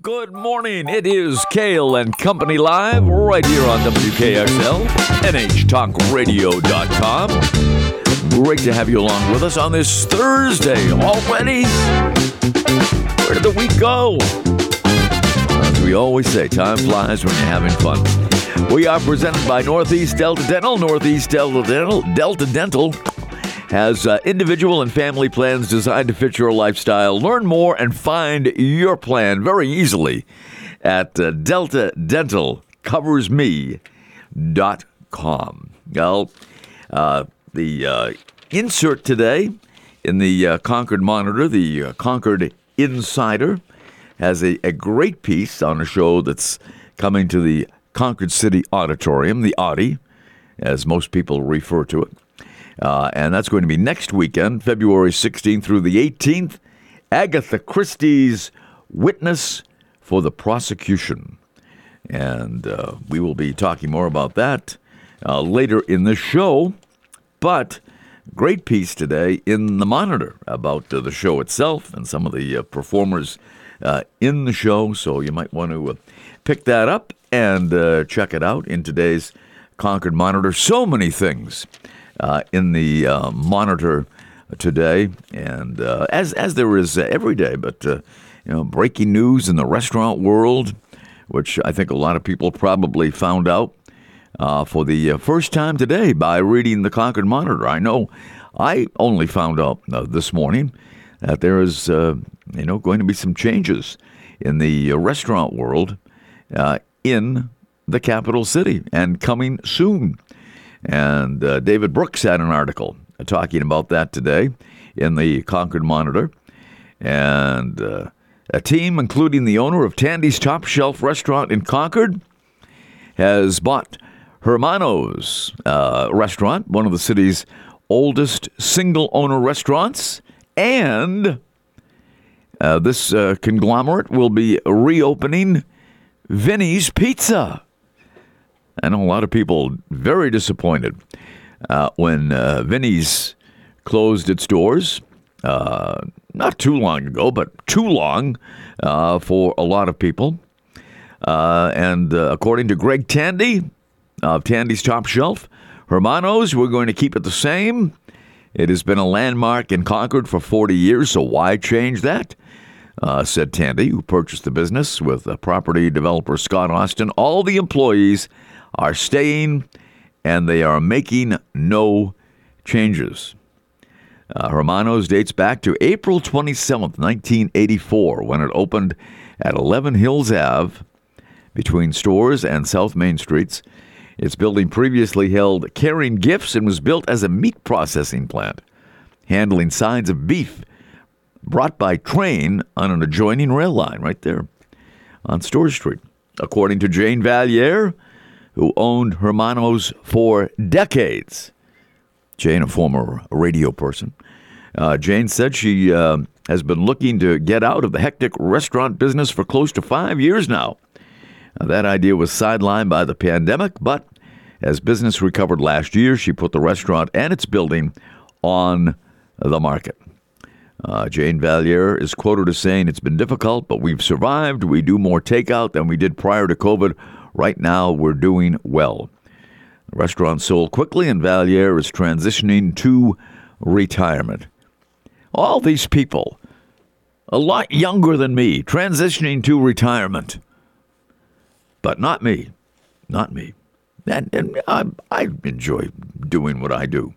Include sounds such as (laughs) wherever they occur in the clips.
Good morning. It is Cail and Company Live right here on WKXL, NHTalkRadio.com. Great to have you along with us on this Thursday already. Where did the week go? As we always say, time flies when you're having fun. We are presented by Northeast Delta Dental. Northeast Delta Dental. Delta Dental has uh, individual and family plans designed to fit your lifestyle. Learn more and find your plan very easily at uh, deltadentalcoversme.com. Well, uh, the uh, insert today in the uh, Concord Monitor, the uh, Concord Insider, has a, a great piece on a show that's coming to the Concord City Auditorium, the Audi, as most people refer to it. Uh, and that's going to be next weekend, February 16th through the 18th. Agatha Christie's Witness for the Prosecution. And uh, we will be talking more about that uh, later in the show. But great piece today in the Monitor about uh, the show itself and some of the uh, performers uh, in the show. So you might want to pick that up and check it out in today's Concord Monitor. So many things in the uh, monitor today, and uh, as as there is every day. But you know, breaking news in the restaurant world, which I think a lot of people probably found out uh, for the first time today by reading the Concord Monitor. I know I only found out uh, this morning that there is, uh, you know, going to be some changes in the restaurant world in the capital city and coming soon. And uh, David Brooks had an article talking about that today in the Concord Monitor. And uh, a team, including the owner of Tandy's Top Shelf restaurant in Concord, has bought Hermanos uh, restaurant, one of the city's oldest single owner restaurants. And uh, this uh, conglomerate will be reopening Vinny's Pizza. I know a lot of people very disappointed uh, when uh, Vinny's closed its doors. Uh, not too long ago, but too long uh, for a lot of people. Uh, and uh, according to Greg Tandy of Tandy's Top Shelf, Hermanos, we're going to keep it the same. It has been a landmark in Concord for 40 years, so why change that? Uh, said Tandy, who purchased the business with property developer Scott Austin. All the employees are staying and they are making no changes. Uh, Hermanos dates back to April 27th, 1984, when it opened at 11 Hills Ave between Storrs and South Main Streets. Its building previously held carrying gifts and was built as a meat processing plant, handling sides of beef brought by train on an adjoining rail line right there on Storrs Street. According to Jane Valier, who owned Hermanos for decades. Jane, a former radio person, uh, Jane said she uh, has been looking to get out of the hectic restaurant business for close to five years now. Uh, that idea was sidelined by the pandemic, but as business recovered last year, she put the restaurant and its building on the market. Uh, Jane Valier is quoted as saying, It's been difficult, but we've survived. We do more takeout than we did prior to COVID. Right now, we're doing well. The restaurant sold quickly, and Valier is transitioning to retirement. All these people, a lot younger than me, transitioning to retirement. But not me. Not me. And, and I, I enjoy doing what I do,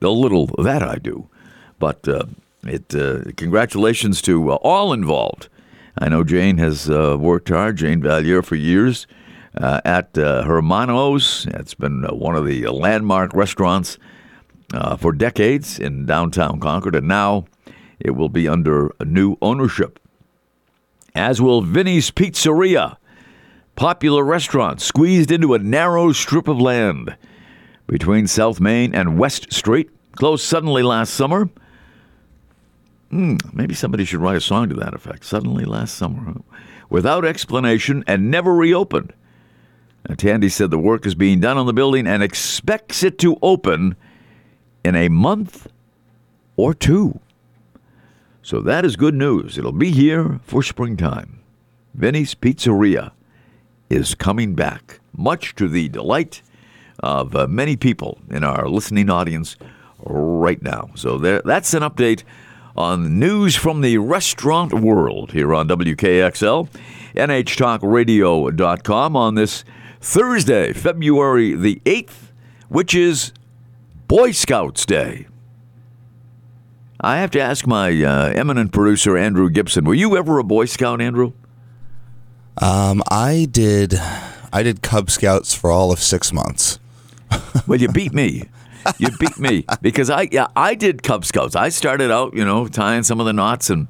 the little that I do. But uh, it uh, congratulations to uh, all involved. I know Jane has uh, worked hard, Jane Valier, for years uh, at uh, Hermanos. It's been uh, one of the landmark restaurants uh, for decades in downtown Concord, and now it will be under new ownership. As will Vinny's Pizzeria, popular restaurant squeezed into a narrow strip of land between South Main and West Street, closed suddenly last summer. Hmm, maybe somebody should write a song to that effect. Suddenly last summer, without explanation and never reopened. Tandy said the work is being done on the building and expects it to open in a month or two. So that is good news. It'll be here for springtime. Vinny's Pizzeria is coming back, much to the delight of uh, many people in our listening audience right now. So there, that's an update on news from the restaurant world here on WKXL, NHTalkRadio.com on this Thursday, February the 8th, which is Boy Scouts Day. I have to ask my uh, eminent producer, Andrew Gibson, were you ever a Boy Scout, Andrew? Um, I did, I did Cub Scouts for all of six months. well, you beat me. (laughs) You beat me because I yeah I did Cub Scouts. I started out you know tying some of the knots and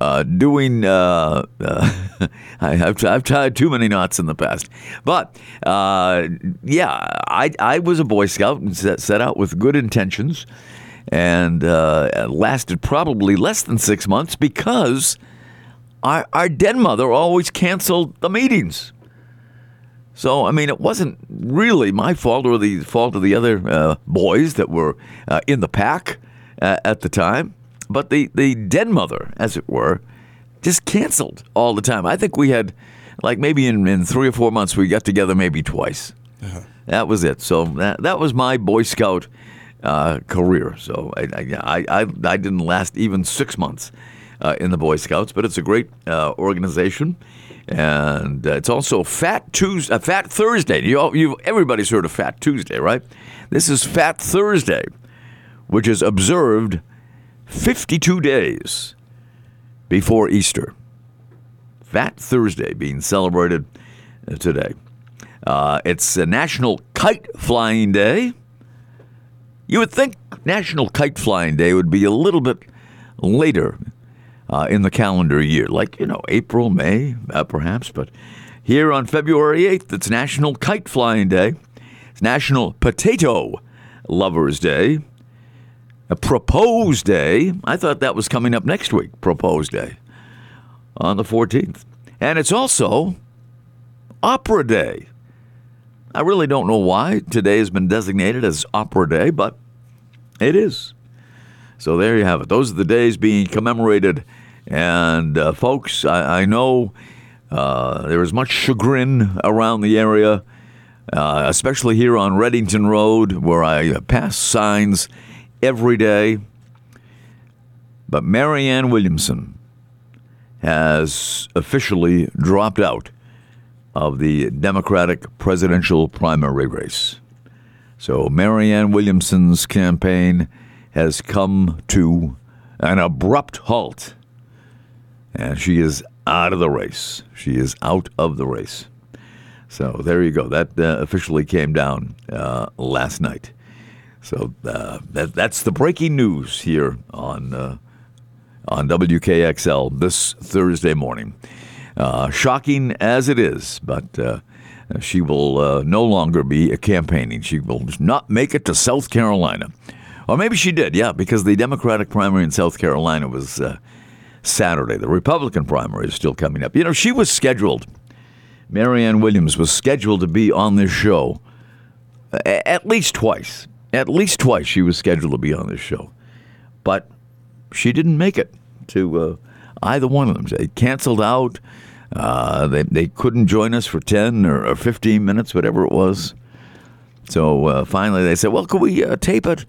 uh, doing. Uh, uh, (laughs) I, have I've tied too many knots in the past, but uh, yeah, I I was a Boy Scout and set, set out with good intentions, and uh, lasted probably less than six months because our our den mother always canceled the meetings. So, I mean, it wasn't really my fault or the fault of the other uh, boys that were uh, in the pack uh, at the time, but the, the den mother, as it were, just canceled all the time. I think we had, like, maybe in, in three or four months, we got together maybe twice. Uh-huh. That was it. So, that, that was my Boy Scout uh, career. So, I, I, I, I, didn't last even six months uh, in the Boy Scouts, but it's a great uh, organization and uh, it's also Fat Tuesday, uh, Fat Thursday. You, you, everybody's heard of Fat Tuesday, right? This is Fat Thursday, which is observed 52 days before Easter. Fat Thursday being celebrated uh, today. Uh, it's a National Kite Flying Day. You would think National Kite Flying Day would be a little bit later uh, in the calendar year, like, you know, April, May, uh, perhaps. But here on February 8th, it's National Kite Flying Day, it's National Potato Lovers Day, a Propose Day. I thought that was coming up next week, Propose Day, on the 14th. And it's also Opera Day. I really don't know why today has been designated as Opera Day, but it is. So there you have it. Those are the days being commemorated. And uh, folks, I, I know uh, there is much chagrin around the area, uh, especially here on Reddington Road, where I pass signs every day. But Marianne Williamson has officially dropped out of the Democratic presidential primary race. So Marianne Williamson's campaign has come to an abrupt halt. And she is out of the race. She is out of the race. So there you go. That uh, officially came down uh, last night. So uh, that, that's the breaking news here on uh, on WKXL this Thursday morning. Uh, shocking as it is, but uh, she will no longer be campaigning. She will not make it to South Carolina. Or maybe she did, yeah, because the Democratic primary in South Carolina was Saturday. The Republican primary is still coming up. You know, she was scheduled, Marianne Williams was scheduled to be on this show at least twice. At least twice she was scheduled to be on this show. But she didn't make it to uh, either one of them. They canceled out. Uh, they, they couldn't join us for 10 or, or 15 minutes, whatever it was. So uh, finally they said, well, could we uh, tape it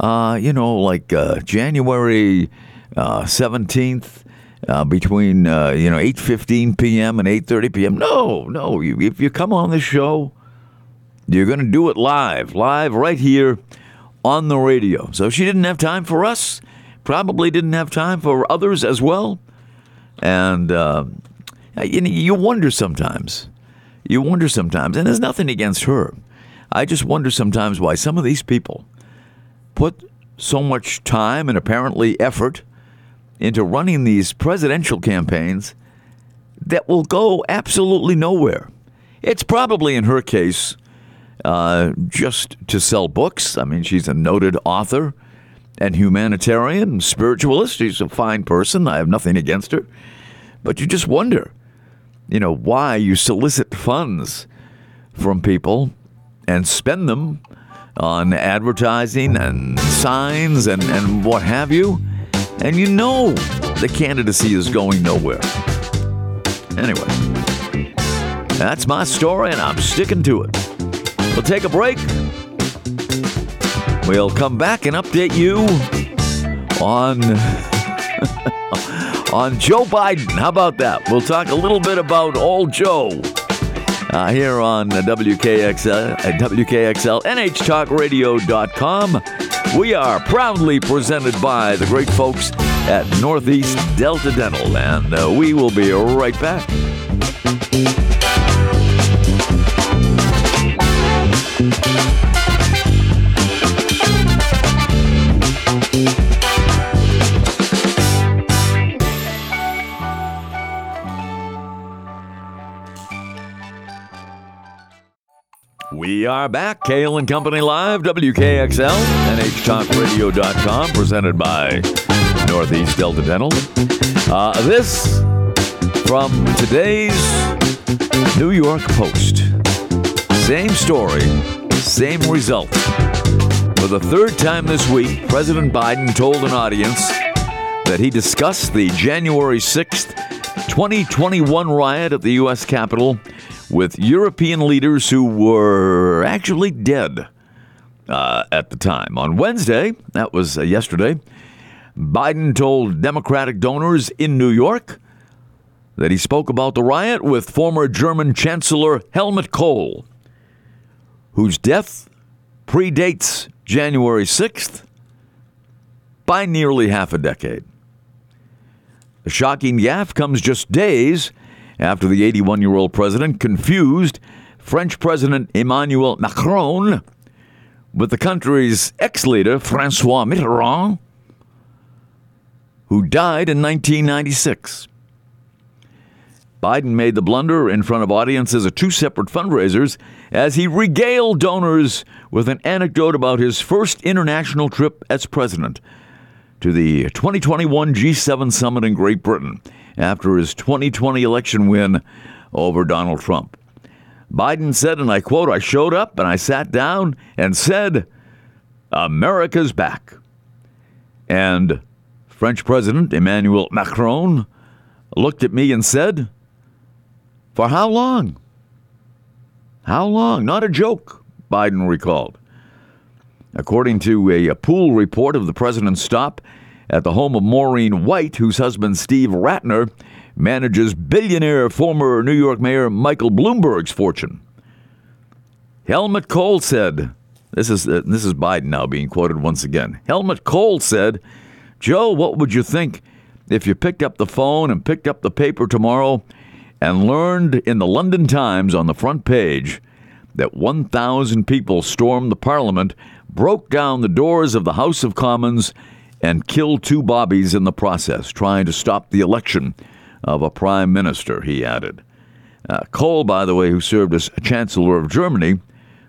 uh, you know, like uh, January seventeenth. Uh, between uh, you know 8:15 p.m. and 8:30 p.m. No, no. You, if you come on the show, you're going to do it live, live right here on the radio. So she didn't have time for us. Probably didn't have time for others as well. And uh, you, you wonder sometimes. You wonder sometimes, and there's nothing against her. I just wonder sometimes why some of these people put so much time and apparently effort into running these presidential campaigns that will go absolutely nowhere. It's probably in her case uh, just to sell books. I mean, she's a noted author and humanitarian, spiritualist. She's a fine person. I have nothing against her. But you just wonder, you know, why you solicit funds from people and spend them on advertising and signs and, and what have you, and you know the candidacy is going nowhere. Anyway, that's my story, and I'm sticking to it. We'll take a break. We'll come back and update you on (laughs) on Joe Biden. How about that? We'll talk a little bit about old Joe uh, here on WKXL at WKXL NHTalkRadio.com. We are proudly presented by the great folks at Northeast Delta Dental, and uh, we will be right back. We are back. Cail and Company Live, WKXL, NHTalkRadio.com, presented by Northeast Delta Dental. Uh, this from today's New York Post. Same story, same result. For the third time this week, President Biden told an audience that he discussed the January 6th, 2021 riot at the U.S. Capitol with European leaders who were actually dead uh, at the time. On Wednesday, that was uh, yesterday, Biden told Democratic donors in New York that he spoke about the riot with former German Chancellor Helmut Kohl, whose death predates January 6th by nearly half a decade. The shocking gaffe comes just days after the 81 year old president confused French President Emmanuel Macron with the country's ex leader, Francois Mitterrand, who died in 1996. Biden made the blunder in front of audiences at two separate fundraisers as he regaled donors with an anecdote about his first international trip as president to the 2021 G7 summit in Great Britain after his 2020 election win over Donald Trump. Biden said, and I quote, I showed up and I sat down and said, America's back. And French President Emmanuel Macron looked at me and said, For how long? How long? Not a joke, Biden recalled. According to a, a pool report of the president's stop at the home of Maureen White, whose husband Steve Rattner manages billionaire former New York Mayor Michael Bloomberg's fortune. Helmut Kohl said, this is, uh, this is Biden now being quoted once again. Helmut Kohl said, Joe, what would you think if you picked up the phone and picked up the paper tomorrow and learned in the London Times on the front page that 1,000 people stormed the parliament, broke down the doors of the House of Commons, and killed two bobbies in the process, trying to stop the election of a prime minister, he added. Uh, Kohl, by the way, who served as Chancellor of Germany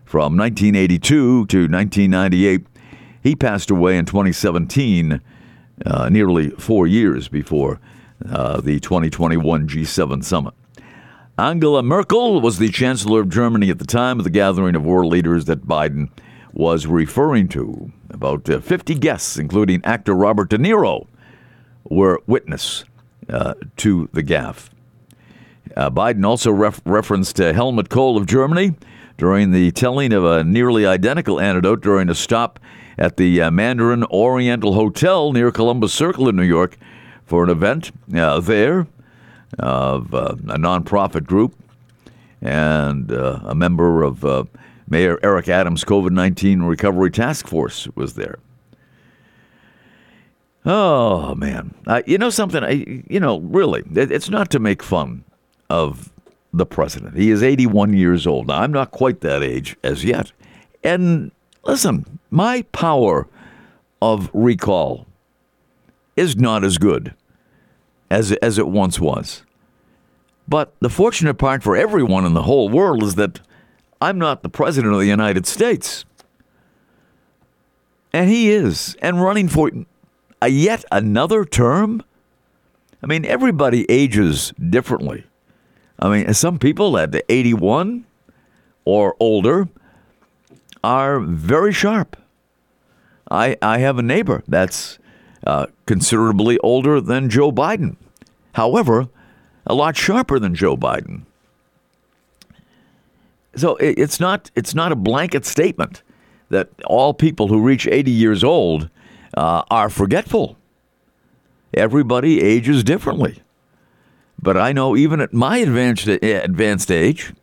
from 1982 to 1998, he passed away in 2017, uh, nearly four years before uh, the 2021 G7 summit. Angela Merkel was the Chancellor of Germany at the time of the gathering of world leaders that Biden was referring to. About uh, 50 guests, including actor Robert De Niro, were witness uh, to the gaffe. Uh, Biden also ref- referenced Helmut Kohl of Germany during the telling of a nearly identical anecdote during a stop at the uh, Mandarin Oriental Hotel near Columbus Circle in New York for an event uh, there of uh, a nonprofit group and a member of Mayor Eric Adams' COVID 19 Recovery Task Force was there. Oh, man. you know something? I, you know, really, it's not to make fun of the president. He is 81 years old. Now, I'm not quite that age as yet. And listen, my power of recall is not as good as, as it once was. But the fortunate part for everyone in the whole world is that I'm not the president of the United States. And he is, and running for a yet another term. I mean, everybody ages differently. I mean, some people at 81 or older are very sharp. I, I have a neighbor that's uh, considerably older than Joe Biden. However, a lot sharper than Joe Biden. So it's not it's not a blanket statement that all people who reach 80 years old uh, are forgetful. Everybody ages differently. But I know even at my advanced advanced age,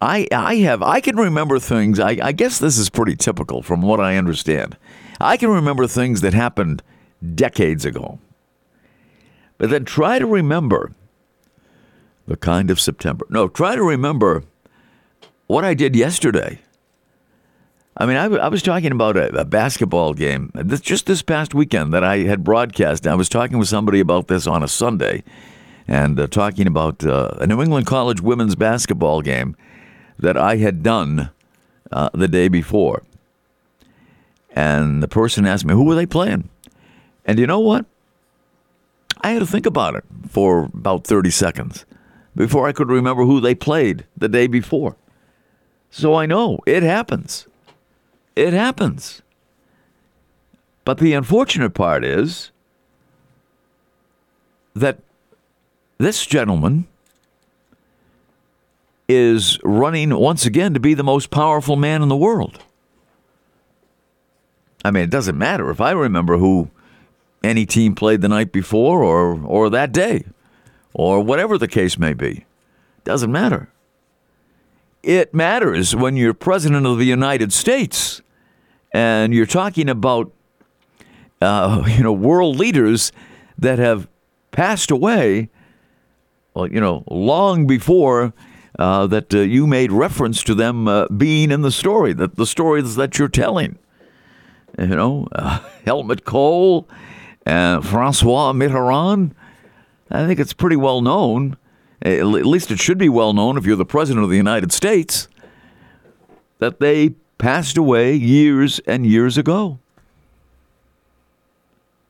I I have I can remember things. I, I guess this is pretty typical from what I understand. I can remember things that happened decades ago. But then try to remember the kind of September. No, try to remember what I did yesterday. I mean, I, I was talking about a, a basketball game this, just this past weekend that I had broadcast. I was talking with somebody about this on a Sunday and uh, talking about uh, a New England College women's basketball game that I had done uh, the day before. And the person asked me, who were they playing? And you know what? I had to think about it for about 30 seconds before I could remember who they played the day before. So I know it happens. It happens. But the unfortunate part is that this gentleman is running once again to be the most powerful man in the world. I mean, it doesn't matter if I remember who any team played the night before or or that day or whatever the case may be. Doesn't matter. It matters when you're president of the United States and you're talking about uh, (laughs) you know world leaders that have passed away well, you know, long before uh, that uh, you made reference to them uh, being in the story, that the stories that you're telling. You know, uh, (laughs) Helmut Kohl and Francois Mitterrand. I think it's pretty well known. At least it should be well known if you're the president of the United States that they passed away years and years ago.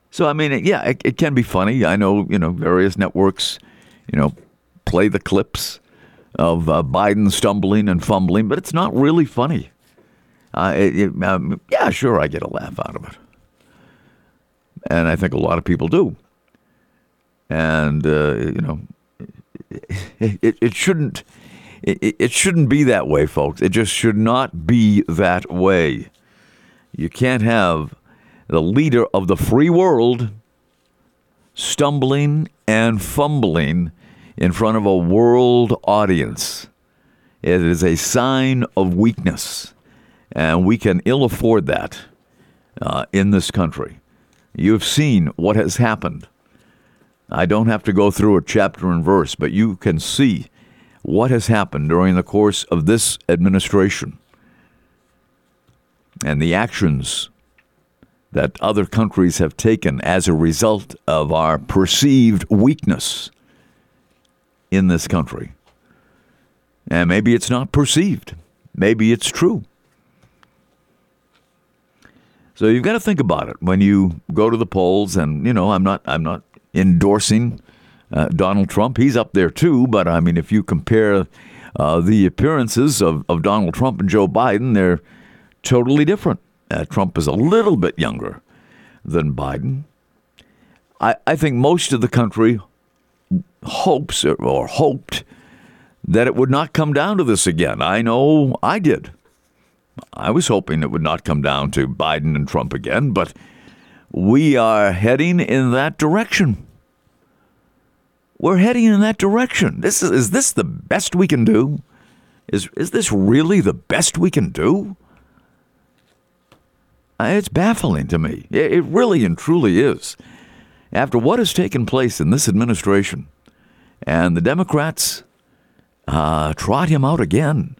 So I mean, yeah, it, it can be funny. I know, you know, various networks you know, play the clips of uh, Biden stumbling and fumbling, but it's not really funny. Uh, it, it, um, yeah, sure, I get a laugh out of it, and I think a lot of people do. And uh, you know, it, it shouldn't it it shouldn't be that way, folks. It just should not be that way. You can't have the leader of the free world stumbling and fumbling in front of a world audience. It is a sign of weakness, and we can ill afford that uh, in this country. You've seen what has happened. I don't have to go through a chapter and verse, but you can see what has happened during the course of this administration and the actions that other countries have taken as a result of our perceived weakness in this country. And maybe it's not perceived, maybe it's true. So you've got to think about it when you go to the polls. And you know, I'm not I'm not endorsing uh, Donald Trump. He's up there too. But I mean, if you compare uh, the appearances of, of Donald Trump and Joe Biden, they're totally different. Uh, Trump is a little bit younger than Biden. I, I think most of the country hopes or hoped that it would not come down to this again. I know I did. I was hoping it would not come down to Biden and Trump again, but we are heading in that direction. We're heading in that direction. This is, is this the best we can do? Is is this really the best we can do? Uh, it's baffling to me. It really and truly is. After what has taken place in this administration, and the Democrats uh, trot him out again.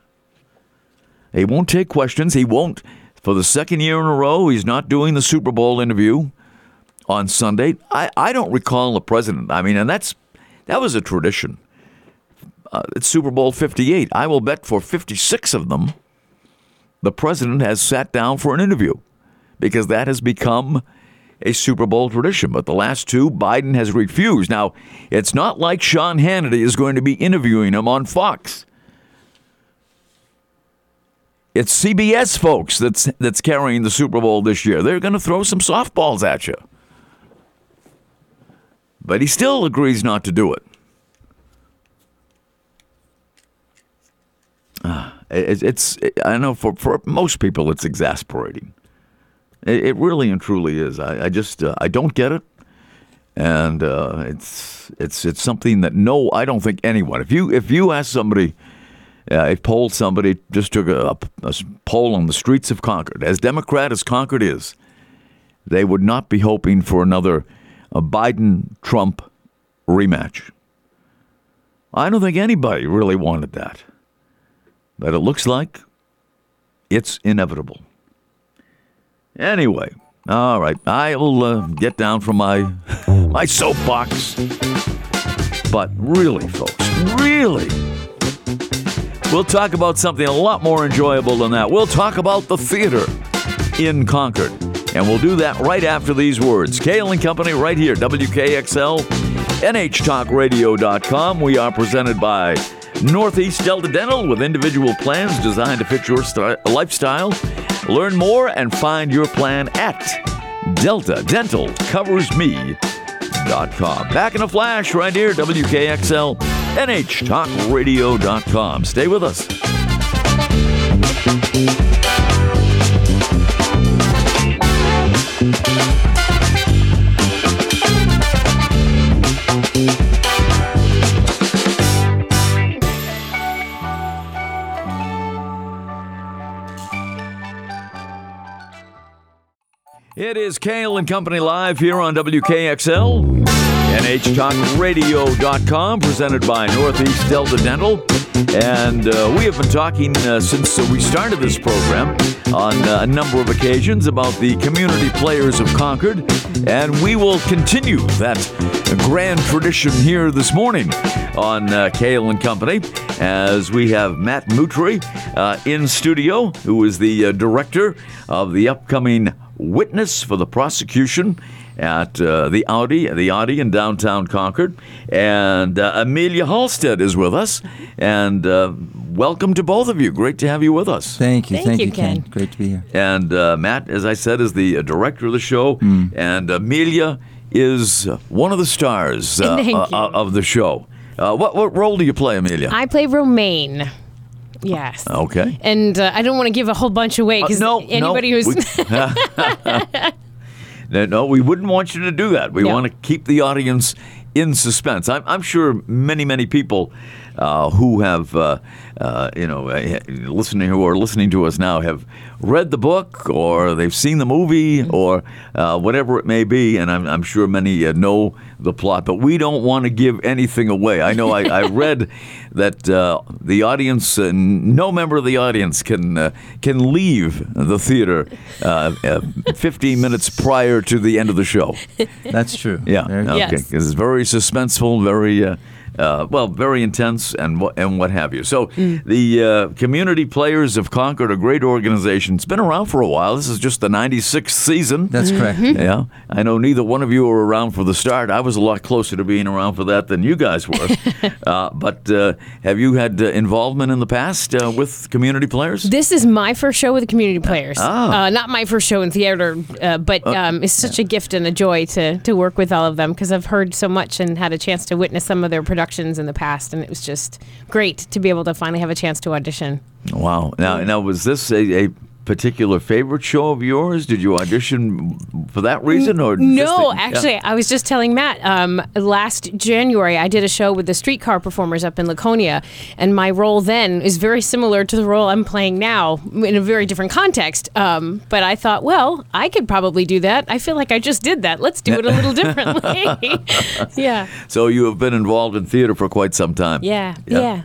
He won't take questions. He won't, for the second year in a row, he's not doing the Super Bowl interview on Sunday. I, I don't recall the president. I mean, and that's that was a tradition. Uh, it's Super Bowl 58. I will bet for 56 of them, the president has sat down for an interview because that has become a Super Bowl tradition. But the last two, Biden has refused. Now, it's not like Sean Hannity is going to be interviewing him on Fox. It's CBS, folks, that's that's carrying the Super Bowl this year. They're going to throw some softballs at you. But he still agrees not to do it. Ah, it's, it's I know for, for most people it's exasperating. It, it really and truly is. I, I just uh, I don't get it, and uh, it's it's it's something that no I don't think anyone. If you if you ask somebody uh, polled somebody, just took a, a, a poll on the streets of Concord, as Democrat as Concord is, they would not be hoping for another Biden Trump rematch. I don't think anybody really wanted that. But it looks like it's inevitable. Anyway, all right, I'll uh, get down from my my soapbox. But really, folks, really, we'll talk about something a lot more enjoyable than that. We'll talk about the theater in Concord. And we'll do that right after these words. Cail and Company right here, WKXL, NHTalkRadio.com. We are presented by Northeast Delta Dental with individual plans designed to fit your st- lifestyle. Learn more and find your plan at DeltaDentalCoversMe.com. Back in a flash right here, WKXL, NHTalkRadio.com. Stay with us. It is Cail and Company live here on WKXL, NHTalkRadio.com, presented by Northeast Delta Dental. And uh, we have been talking uh, since uh, we started this program on uh, a number of occasions about the community players of Concord. And we will continue that grand tradition here this morning on uh, Cail and Company as we have Matt Mutrie uh, in studio, who is the uh, director of the upcoming witness for the prosecution at uh, the Audi, the Audi in downtown Concord, and uh, Amelia Halstead is with us. And uh, welcome to both of you. Great to have you with us. Thank you, Thank thank, you, you, Ken. Ken. Great to be here. And uh, Matt, as I said, is the uh, director of the show, and Amelia is uh, one of the stars uh, (laughs) uh, of the show. Uh, what what role do you play, Amelia? I play Romaine. Yes. okay. And uh, I don't want to give a whole bunch away because Uh, no, anybody no, who's we- (laughs) (laughs) no, no, we wouldn't want you to do that. We No. want to keep the audience in suspense. I'm, I'm sure many, many people uh, who have, uh, uh, you know, uh, listening who are listening to us now have read the book or they've seen the movie or uh, whatever it may be, and I'm, I'm sure many uh, know the plot. But we don't want to give anything away. I know I, I (laughs) read that uh, the audience, uh, no member of the audience can uh, can leave the theater uh, uh, 15 minutes prior to the end of the show. (laughs) That's true. Yeah, Very- okay. Yes. 'Cause It's very suspenseful, very uh, well, very intense, and what and what have you. So the uh, Community Players of Concord a great organization. It's been around for a while. This is just the 96th season. That's correct. yeah, I know neither one of you were around for the start. I was a lot closer to being around for that than you guys were. (laughs) uh, but uh, have you had uh, involvement in the past uh, with community players? This is my first show with community players. Ah. Uh, not my first show in theater, uh, but um, it's such a gift and a joy to, to work with all of them because I've heard so much and had a chance to witness some of their productions in the past, and it was just great to be able to finally have a chance to audition. Wow. Now, now was this a, a particular favorite show of yours? Did you audition for that reason, or No, that- actually, I was just telling Matt. Um, last January, I did a show with the streetcar performers up in Laconia, and my role then is very similar to the role I'm playing now in a very different context. Um, but I thought, well, I could probably do that. I feel like I just did that. Let's do it a little differently. (laughs) yeah, (laughs) So you have been involved in theater for quite some time. yeah, yeah.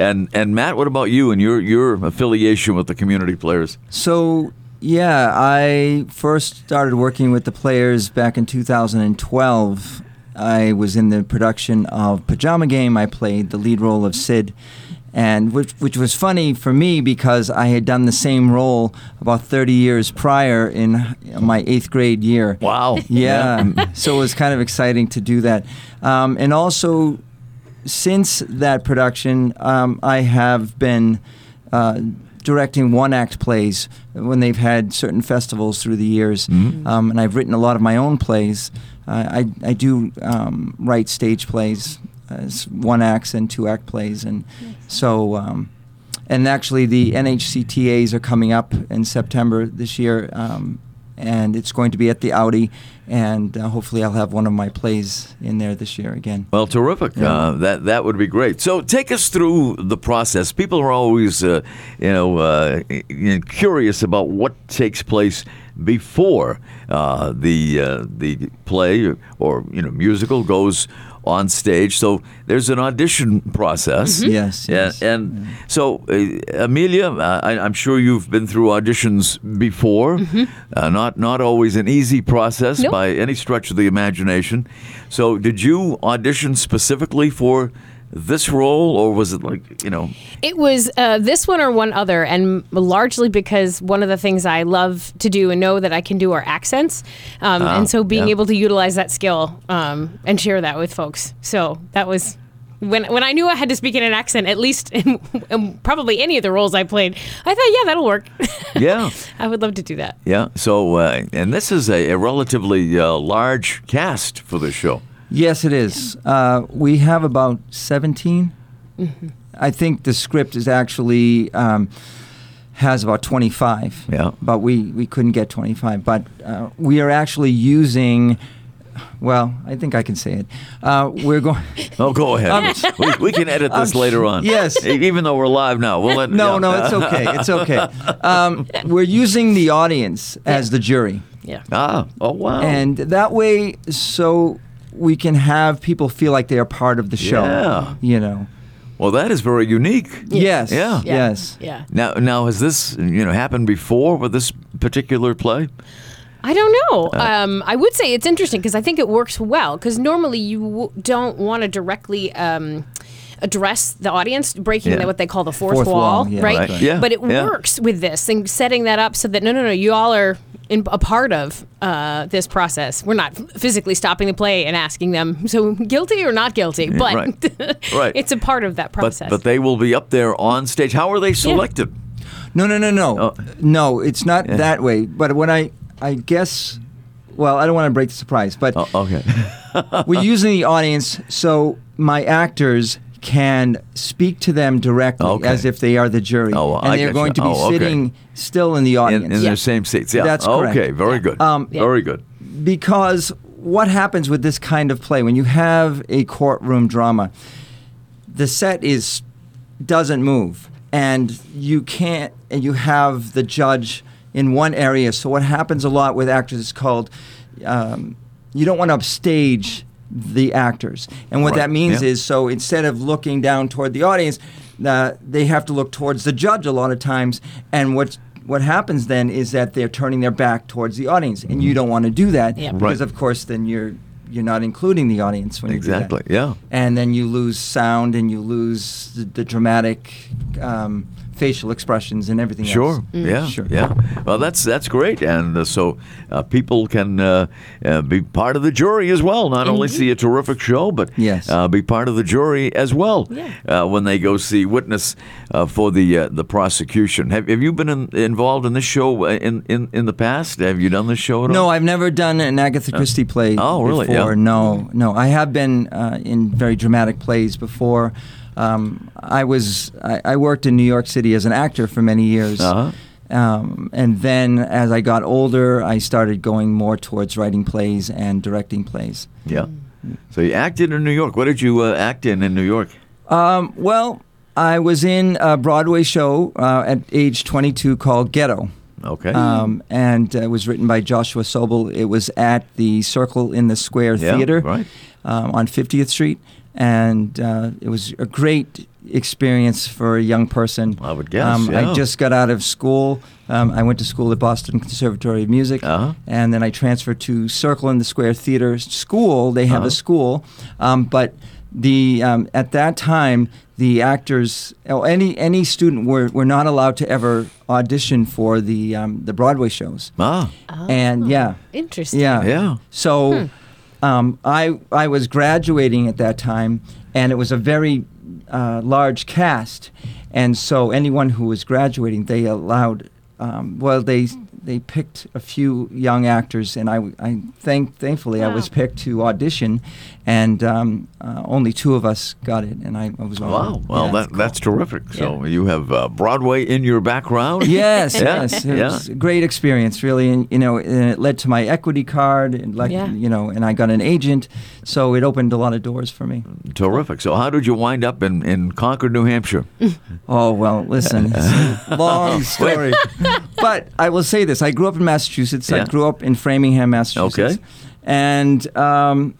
And and Matt, what about you and your your affiliation with the community players? So, yeah, I first started working with the players back in 2012. I was in the production of Pajama Game. I played the lead role of Sid, and which, which was funny for me because I had done the same role about 30 years prior in my eighth grade year. Wow. Yeah. so it was kind of exciting to do that. Um, and also, since that production, um, I have been uh, directing one act plays when they've had certain festivals through the years. Um, and I've written a lot of my own plays. Uh, I, I do um, write stage plays, as one acts and two act plays. And so. Um, and actually the NHCTAs are coming up in September this year, um, and it's going to be at the Audi, and uh, hopefully I'll have one of my plays in there this year again. Well, terrific. Yeah. Uh, that that would be great. So, take us through the process. People are always, uh, you know, uh, you know, curious about what takes place before uh, the uh, the play or you know musical goes on stage. So, there's an audition process. Yes, Yeah, yes. and so uh, Amelia, uh, I, I'm sure you've been through auditions before. Uh, not not always an easy process Nope. by any stretch of the imagination. So, did you audition specifically for this role, or was it like you know? It was uh, this one or one other, and largely because one of the things I love to do and know that I can do are accents, um, Ah, and so being yeah. able to utilize that skill um, and share that with folks. So that was. When, when I knew I had to speak in an accent, at least (laughs) in, in probably any of the roles I played, I thought, yeah, that'll work. (laughs) Yeah, I would love to do that. yeah. So, uh, and this is a, a relatively uh, large cast for the show. Yes, it is. Uh, we have about 17. I think the script is actually um, has about 25. Yeah. But we, we couldn't get 25. But uh, we are actually using, well, I think I can say it. Uh, we're going. (laughs) Oh, go ahead. (laughs) we, we can edit this later on. yes. Even though we're live now, we'll let, No, yeah. no, it's okay. It's okay. Um, we're using the audience as the jury. Yeah. Ah, oh wow. And that way, so we can have people feel like they are part of the show. Yeah. You know. well, that is very unique. Yes. Yeah. Yeah. Yes. Yeah. Now, now has this you know happened before with this particular play? I don't know. Uh, um, I would say it's interesting because I think it works well. Because normally you w- don't want to directly um, address the audience, breaking Yeah. the, what they call the fourth, Fourth wall, wall, yeah. right? Right. Yeah, But it yeah. works with this and setting that up so that no, no, no, you all are in, a part of uh, this process. We're not physically stopping the play and asking them, so guilty or not guilty, but right. (laughs) Right. it's a part of that process. but they will be up there on stage. How are they selected? No, no, no, no. Oh. No, it's not Yeah. that way. But when I, I guess, well, I don't want to break the surprise, but Oh, okay. (laughs) we're using the audience so my actors can speak to them directly Okay. as if they are the jury, Oh, and I they're going you. to be Oh, okay. sitting still in the in, audience. in Yeah. their same seats. Yeah. That's correct. Okay. Very good. Um, Yeah. Very good. because what happens with this kind of play when you have a courtroom drama the set is doesn't move and you can't and you have the judge in one area so what happens a lot with actors is called um, you don't want to upstage the actors and what Right, that means yeah. is so instead of looking down toward the audience uh, they have to look towards the judge a lot of times and what what happens then is that they're turning their back towards the audience and you don't want to do that Yeah. because Right. of course then you're you're not including the audience when you do that Exactly. Yeah. and then you lose sound and you lose the, the dramatic um, facial expressions and everything Sure. else. Yeah. Sure. Yeah. Well, that's that's great, and uh, so uh, people can uh, uh, be part of the jury as well. Not only see a terrific show, but Yes. uh, be part of the jury as well Yeah. uh, when they go see witness uh, for the uh, the prosecution. Have, have you been in, involved in this show uh, in, in in the past? Have you done this show at all? No, I've never done an Agatha Christie play Oh, really? before. Yeah. No, no. I have been uh, in very dramatic plays before. Um, I was I, I worked in New York City as an actor for many years. Uh-huh. Um, and then as I got older, I started going more towards writing plays and directing plays. Yeah. So you acted in New York. What did you uh, act in in New York? Um, well, I was in a Broadway show uh, at age 22 called Ghetto. Okay. Um, and uh, it was written by Joshua Sobol. It was at the Circle in the Square Yeah, Theater right. um, on 50th Street. And uh, it was a great experience for a young person. I would guess, Um, yeah. I just got out of school. Um, I went to school at Boston Conservatory of Music. Uh-huh. And then I transferred to Circle in the Square Theater School. They have Uh-huh. a school. Um, but the um, at that time, the actors, or any any student, were, were not allowed to ever audition for the um, the Broadway shows. ah. And yeah, Interesting. yeah, Yeah. So, um, I I was graduating at that time, and it was a very uh, large cast, and so anyone who was graduating, they allowed. Um, well, they they picked a few young actors, and I, I thank thankfully I was picked to audition, and um, uh, only two of us got it, and I, I was one Wow. them. Well, Yeah. that, that's terrific. So you have uh, Broadway in your background. (laughs) Yes, Yeah, yes, it yeah. was a great experience, really, and you know, and it led to my equity card, and like Yeah. you know, and I got an agent, so it opened a lot of doors for me. Terrific. So how did you wind up in, in Concord, New Hampshire? (laughs) Oh well, listen, it's a (laughs) long story, but I will say this: I grew up in Massachusetts. Yeah. I grew up in Framingham, Massachusetts. Okay. And um,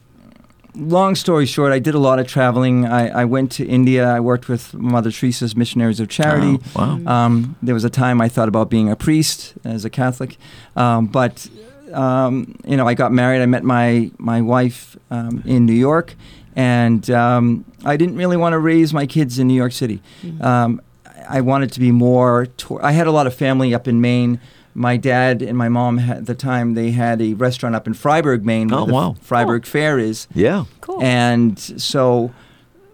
long story short, I did a lot of traveling. I, I went to India. I worked with Mother Teresa's Missionaries of Charity. Oh, wow. Um, there was a time I thought about being a priest as a Catholic, um, but um, you know, I got married. I met my my wife um, in New York, and um, I didn't really want to raise my kids in New York City. Um, I I wanted to be more. To- I had a lot of family up in Maine. My dad and my mom at the time they had a restaurant up in Fryeburg, Maine, where Oh, the wow. Fryeburg Fair is. Yeah. Cool. And so,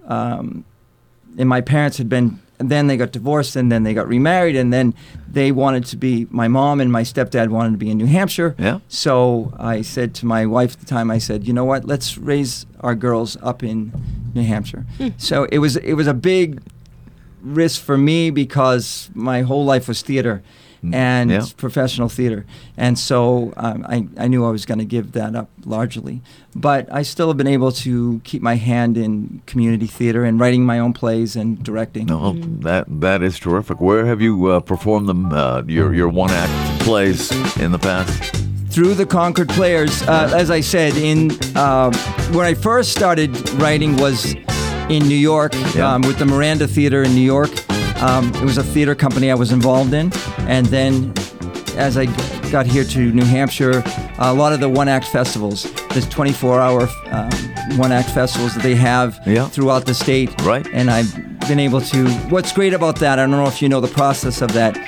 um, and my parents had been, and then they got divorced, and then they got remarried, and then they wanted to be, my mom and my stepdad wanted to be in New Hampshire. Yeah. So I said to my wife at the time, I said, you know what, let's raise our girls up in New Hampshire. So it was, it was a big risk for me because my whole life was theater and yeah. professional theater. And so um, I, I knew I was going to give that up largely. But I still have been able to keep my hand in community theater and writing my own plays and directing. No, that that is terrific. Where have you uh, performed them? Uh, your your one act plays in the past? through the Concord Players. Uh, as I said, in um when I first started writing was in New York Yeah. um, with the Miranda Theater in New York. Um, it was a theater company I was involved in, and then as I got here to New Hampshire, a lot of the one act festivals, there's 24 hour um, one act festivals that they have Yeah. throughout the state. Right. And I've been able to. What's great about that, I don't know if you know the process of that.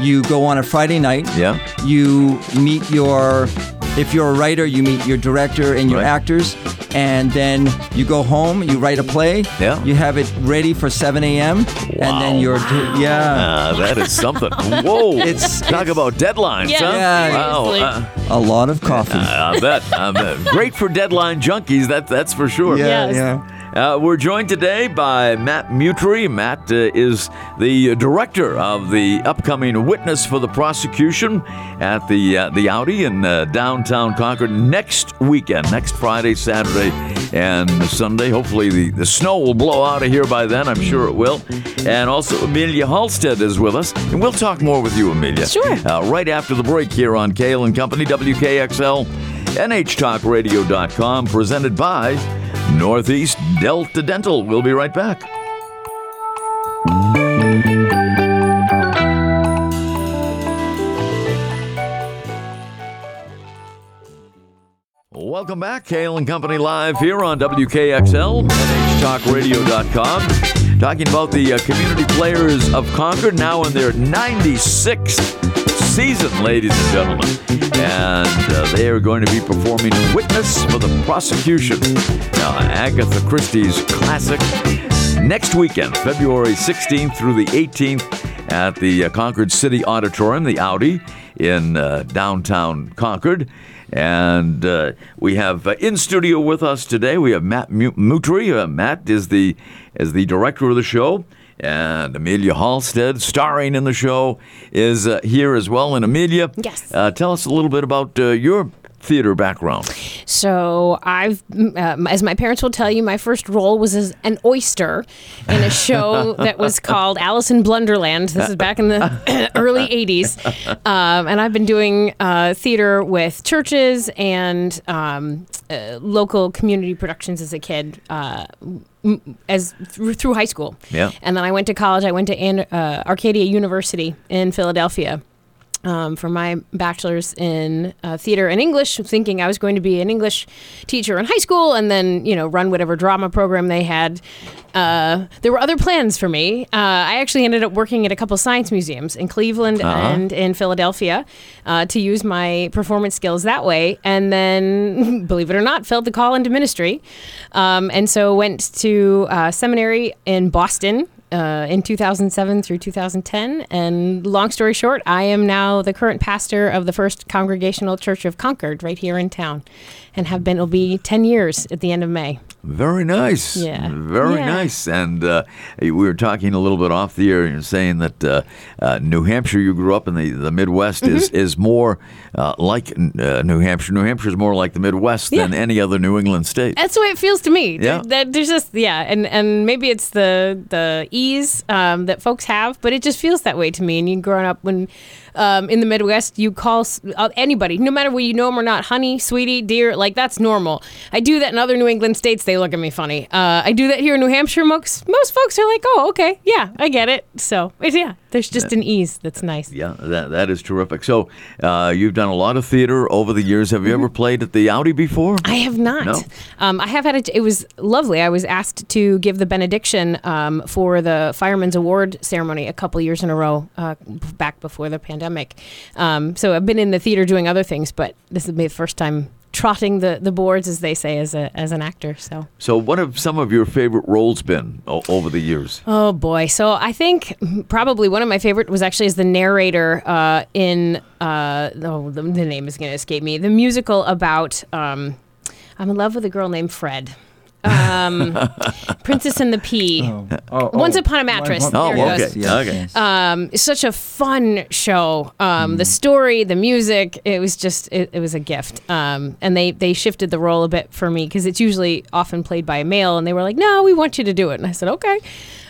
You go on a Friday night Yeah. you meet your if you're a writer you meet your director and your Right. actors and then you go home you write a play Yeah. you have it ready for 7 a.m wow. and then you're do- yeah Uh, that is something. Whoa! (laughs) It's- talk about deadlines, Yeah, huh? Yeah. Wow. Uh, a lot of coffee I bet. I bet. Great for deadline junkies. That that's for sure. yeah Yes. yeah Uh, we're joined today by Matt Mutrie. Matt uh, is the director of the upcoming Witness for the Prosecution at the uh, the Audi in uh, downtown Concord next weekend, next Friday, Saturday, and Sunday. Hopefully, the, the snow will blow out of here by then. I'm sure it will. And also, Amelia Halstead is with us, and we'll talk more with you, Amelia. Sure. Uh, right after the break here on Cail and Company, WKXL, NHTalkRadio.com, presented by Northeast Delta Dental. We'll be right back. Welcome back, Cail and Company live here on WKXL, NHTalkRadio.com, talking about the uh, community players of Concord, now in their 96th season, ladies and gentlemen. And uh, they are going to be performing Witness for the Prosecution. Now, Agatha Christie's classic next weekend, February 16th through the 18th at the uh, Concord City Auditorium, the Audi in uh, downtown Concord. And uh, we have uh, in studio with us today. We have Matt Mu- Mutrie. Uh, Matt is the is the director of the show, and Amelia Halstead, starring in the show, is uh, here as well. And Amelia, Yes. uh, tell us a little bit about uh, your theater background. So I've, um, as my parents will tell you, my first role was as an oyster in a show (laughs) that was called Alice in Blunderland. This is back in the (laughs) early '80s, um, and I've been doing uh, theater with churches and um, uh, local community productions as a kid. Uh, as through, through high school, Yeah. and then I went to college. I went to An- uh, Arcadia University in Philadelphia, um, for my bachelor's in uh, theater and English, thinking I was going to be an English teacher in high school and then, you know, run whatever drama program they had. Uh, there were other plans for me. Uh, I actually ended up working at a couple science museums in Cleveland Uh-huh. and in Philadelphia uh, to use my performance skills that way. And then, (laughs) believe it or not, felt the call into ministry. Um, and so went to uh, seminary in Boston uh, in 2007 through 2010. And long story short, I am now the current pastor of the First Congregational Church of Concord right here in town and have been, it'll be 10 years at the end of May. Very nice. Yeah. Very Yeah. nice. And uh, we were talking a little bit off the air. You're saying that uh, uh, New Hampshire, you grew up in the, the Midwest, is, Mm-hmm. is more uh, like uh, New Hampshire. New Hampshire is more like the Midwest than any other New England state. That's the way it feels to me. Yeah. There- there's just yeah, and and maybe it's the the ease um, that folks have, but it just feels that way to me. And you growing up when um, in the Midwest, you call uh, anybody, no matter whether you know them or not, honey, sweetie, dear, like that's normal. I do that in other New England states; they look at me funny. Uh, I do that here in New Hampshire. Most most folks are like, oh, okay, yeah, I get it. So it's- yeah, there's just an ease that's nice. Yeah, that that is terrific. So uh, you've done a lot of theater over the years. Have you Mm-hmm. ever played at the Audi before? I have not. No? Um, I have had a, it was lovely. I was asked to give the benediction um, for the Fireman's Award ceremony a couple years in a row uh, back before the pandemic. Um, so I've been in the theater doing other things, but this is my first time trotting the, the boards, as they say, as a as an actor. So. So what have some of your favorite roles been o- over the years? Oh boy! So I think probably one of my favorite was actually as the narrator uh, in uh, oh the, the name is going to escape me. The musical about um, I'm in love with a girl named Fred. Um, Princess and the Pea. Oh, Once Upon a Mattress. Oh, There it okay. goes. Okay. Um, it's such a fun show. Um, The story, the music, it was just it, it was a gift. Um, and they they shifted the role a bit for me because it's usually often played by a male, and they were like, "No, we want you to do it." And I said, "Okay."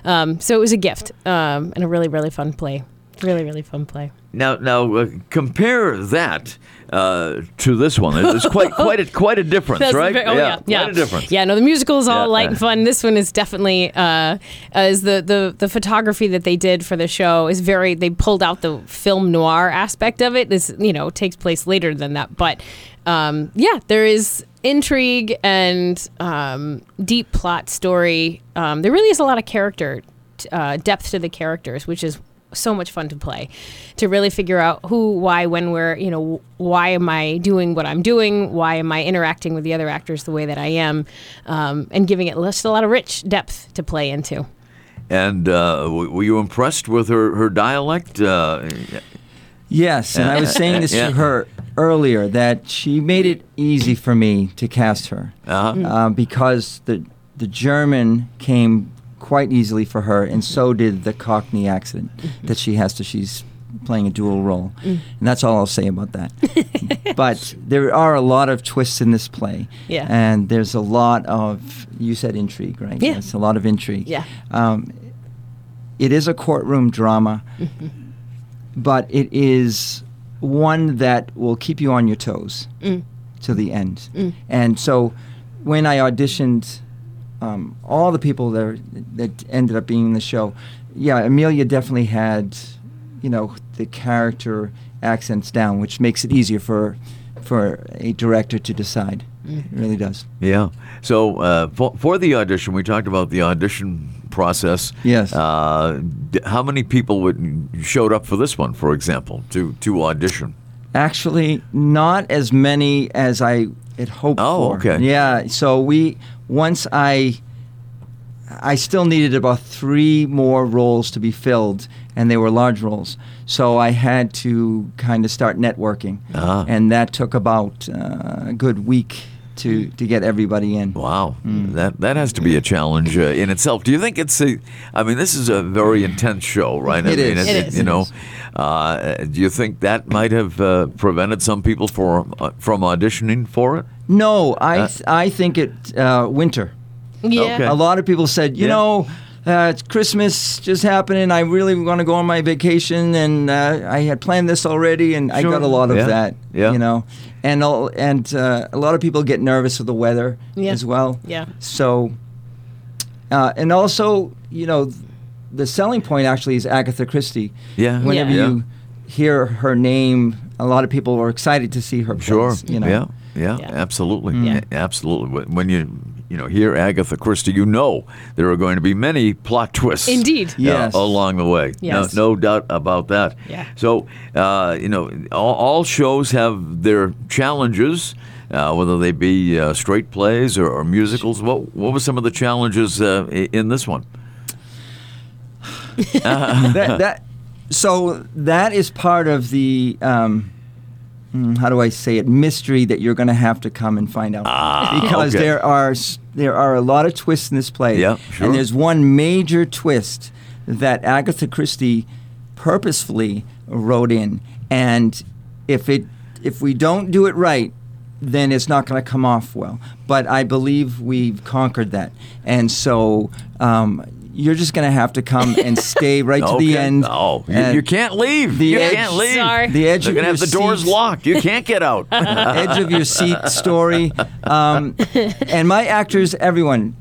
Um, so it was a gift um, and a really really fun play. Really really fun play. Now, now uh, compare that uh, to this one. It's quite (laughs) quite a quite a difference, right? very- oh yeah, yeah, quite a difference. Yeah, no, the musical is all Yeah, light and fun. This one is definitely uh, as the, the the photography that they did for the show is very. They pulled out the film noir aspect of it. This you know takes place later than that, but um, yeah, there is intrigue and um, deep plot story. Um, there really is a lot of character t- uh, depth to the characters, which is so much fun to play to really figure out who why when where you know why am i doing what i'm doing why am i interacting with the other actors the way that i am um, and giving it just a lot of rich depth to play into And uh, w- were you impressed with her her dialect? Uh, Yes, and I was saying this (laughs) Yeah. to her earlier that she made it easy for me to cast her uh-huh. um, because the the German came quite easily for her, and so did the Cockney accent mm-hmm. that she has to. She's playing a dual role, mm. and that's all I'll say about that. (laughs) but there are a lot of twists in this play, Yeah. and there's a lot of you said intrigue, right? Yeah. Yes, a lot of intrigue. Yeah. Um, it is a courtroom drama, mm-hmm. but it is one that will keep you on your toes mm. to the end. Mm. And so when I auditioned, um, all the people that, are, that ended up being in the show, yeah, Amelia definitely had, you know, the character accents down, which makes it easier for for a director to decide. It really does. Yeah. So uh, for, for the audition, we talked about the audition process. Yes. Uh, d- how many people would showed up for this one, for example, to to audition? Actually, not as many as I had hoped Oh, for. okay. Yeah. So we once I I still needed about three more roles to be filled, and they were large roles. So I had to kind of start networking, Ah. and that took about uh, a good week to to get everybody in. Wow, Mm. that that has to be a challenge uh, in itself. Do you think it's a? I mean, this is a very intense show, right? I It mean, is. It is. You know, uh, do you think that might have uh, prevented some people for uh, from auditioning for it? No, I Uh, I think it uh, winter. yeah Okay. A lot of people said, you Yeah. know, uh, it's Christmas just happened, and I really want to go on my vacation, and uh, I had planned this already, and I got a lot of Yeah. that. Yeah. You know, and all, and uh, a lot of people get nervous with the weather Yeah. as well. Yeah. So, uh, and also, you know, the selling point actually is Agatha Christie. Yeah. Whenever Yeah. you hear her name, a lot of people are excited to see her. Sure. plays, you know. Yeah. Yeah. Yeah. Absolutely. Yeah. Absolutely. When- When you you know here, Agatha Christie, you know there are going to be many plot twists. Indeed. uh, Yes. along the way. Yes. No, no doubt about that. Yeah. So, uh, you know, all, all shows have their challenges, uh, whether they be uh, straight plays or, or musicals. What, what were some of the challenges uh, in this one? (laughs) that, that so that is part of the um, how do I say it? Mystery that you're going to have to come and find out. (laughs) Because okay. there are there are a lot of twists in this play. Yeah, sure. and there's one major twist that Agatha Christie purposefully wrote in. And if it if we don't do it right then it's not going to come off well. But I believe we've conquered that. And so um, you're just going to have to come and stay (laughs) right to the Okay. end. No, you, and you can't leave. the you edge- can't leave. Sorry. The edge They're of gonna have your the doors locked. You can't get out. (laughs) edge of your seat story. Um, and my actors, everyone,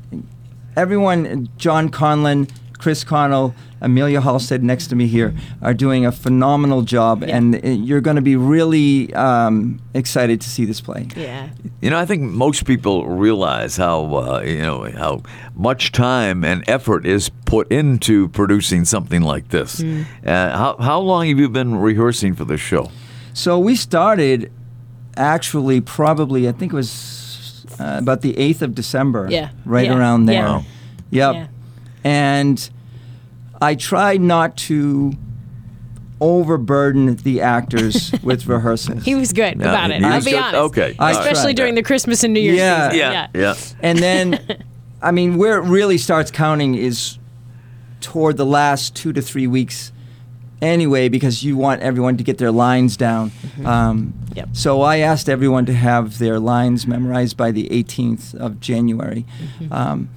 everyone, John Conlon, Chris Connell, Amelia Halstead next to me here, are doing a phenomenal job, and uh, you're going to be really um, excited to see this play. Yeah. You know, I think most people realize how uh, you know how much time and effort is put into producing something like this. Hmm. Uh, how how long have you been rehearsing for this show? So we started actually probably I think it was uh, about the 8th of December. Yeah. Right Yeah. around there. Yeah. Yep. Yeah. And I tried not to overburden the actors (laughs) with rehearsals. He was good Yeah, about it. he I'll be good? honest. Okay. I Especially tried. during the Christmas and New Year's Yeah. season. yeah, yeah. and then (laughs) I mean where it really starts counting is toward the last 2 to 3 weeks anyway because you want everyone to get their lines down. Um, Yep. So I asked everyone to have their lines memorized by the 18th of January. Um,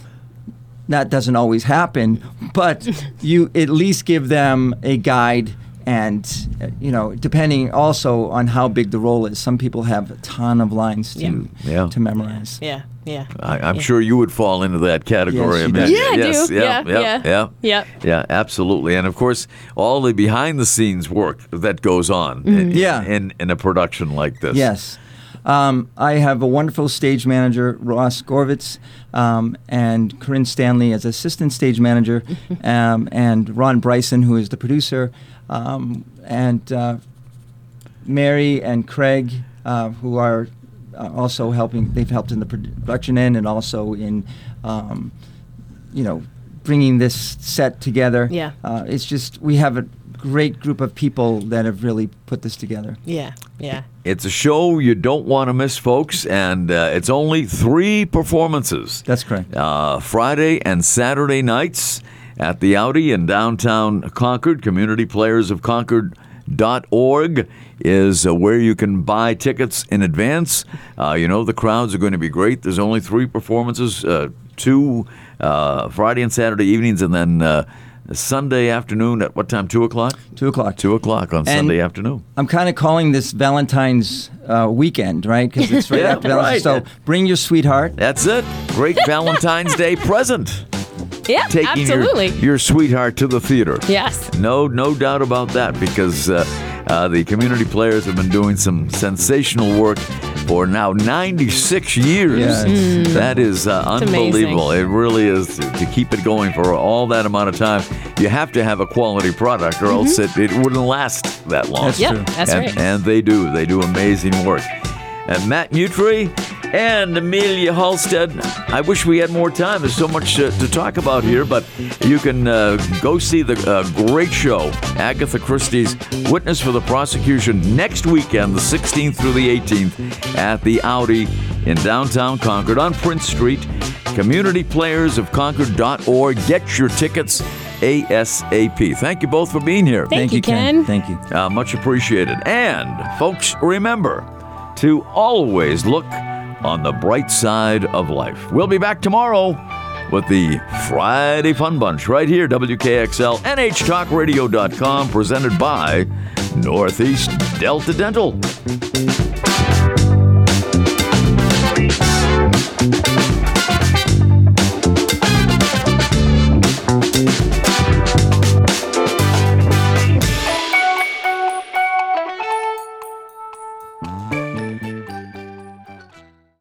that doesn't always happen, but you at least give them a guide. And uh, you know, depending also on how big the role is, some people have a ton of lines to Yeah. Yeah. to memorize. Yeah. Yeah. I, I'm Yeah. sure you would fall into that category. Yes, you Amelia. Yeah, I yes, do. Yeah, Yeah, yeah, yeah. yeah, Yep. Yeah, absolutely. And of course, all the behind the scenes work that goes on Mm-hmm. Yeah. in, in a production like this. Yes. Um, I have a wonderful stage manager, Ross Gorvitz, um, and Corinne Stanley as assistant stage manager, (laughs) um, and Ron Bryson, who is the producer, um, and uh, Mary and Craig, uh, who are uh, also helping. They've helped in the production end and also in, um, you know, bringing this set together. Yeah. Uh, it's just we have a great group of people that have really put this together. Yeah. Yeah. It's a show you don't want to miss, folks, and uh, it's only three performances. That's correct. uh, Friday and Saturday nights at the Audi in downtown Concord. Community Players of Concord.org is uh, where you can buy tickets in advance. Uh, you know, the crowds are going to be great. There's only three performances uh, two uh, Friday and Saturday evenings, and then uh, Sunday afternoon at what time? Two o'clock? Two o'clock. Two o'clock on And- Sunday afternoon. I'm kind of calling this Valentine's uh, weekend, right? Because it's right (laughs) Yeah, after Valentine's. right. So bring your sweetheart. That's it. Great (laughs) Valentine's Day present. Yeah. Taking absolutely. Your, your sweetheart to the theater. yes. No, no doubt about that because uh, uh, the community players have been doing some sensational work for now 96 years. Yeah, it's- That is uh, It's amazing. unbelievable. It really is to, to keep it going for all that amount of time. You have to have a quality product, or else it, it wouldn't last that long. That's Yep. true. That's and, right. and they do. They do amazing work. And Matt Mutrie and Amelia Halstead. I wish we had more time. There's so much uh, to talk about here, but you can uh, go see the uh, great show, Agatha Christie's Witness for the Prosecution, next weekend, the 16th through the 18th, at the Audi in downtown Concord on Prince Street. CommunityPlayersOfConcord.org. Get your tickets ASAP. Thank you both for being here. Thank you, Ken. Thank you. Uh, much appreciated. And, folks, remember to always look on the bright side of life. We'll be back tomorrow with the Friday Fun Bunch right here, WKXL, NHTalkRadio.com, presented by Northeast Delta Dental.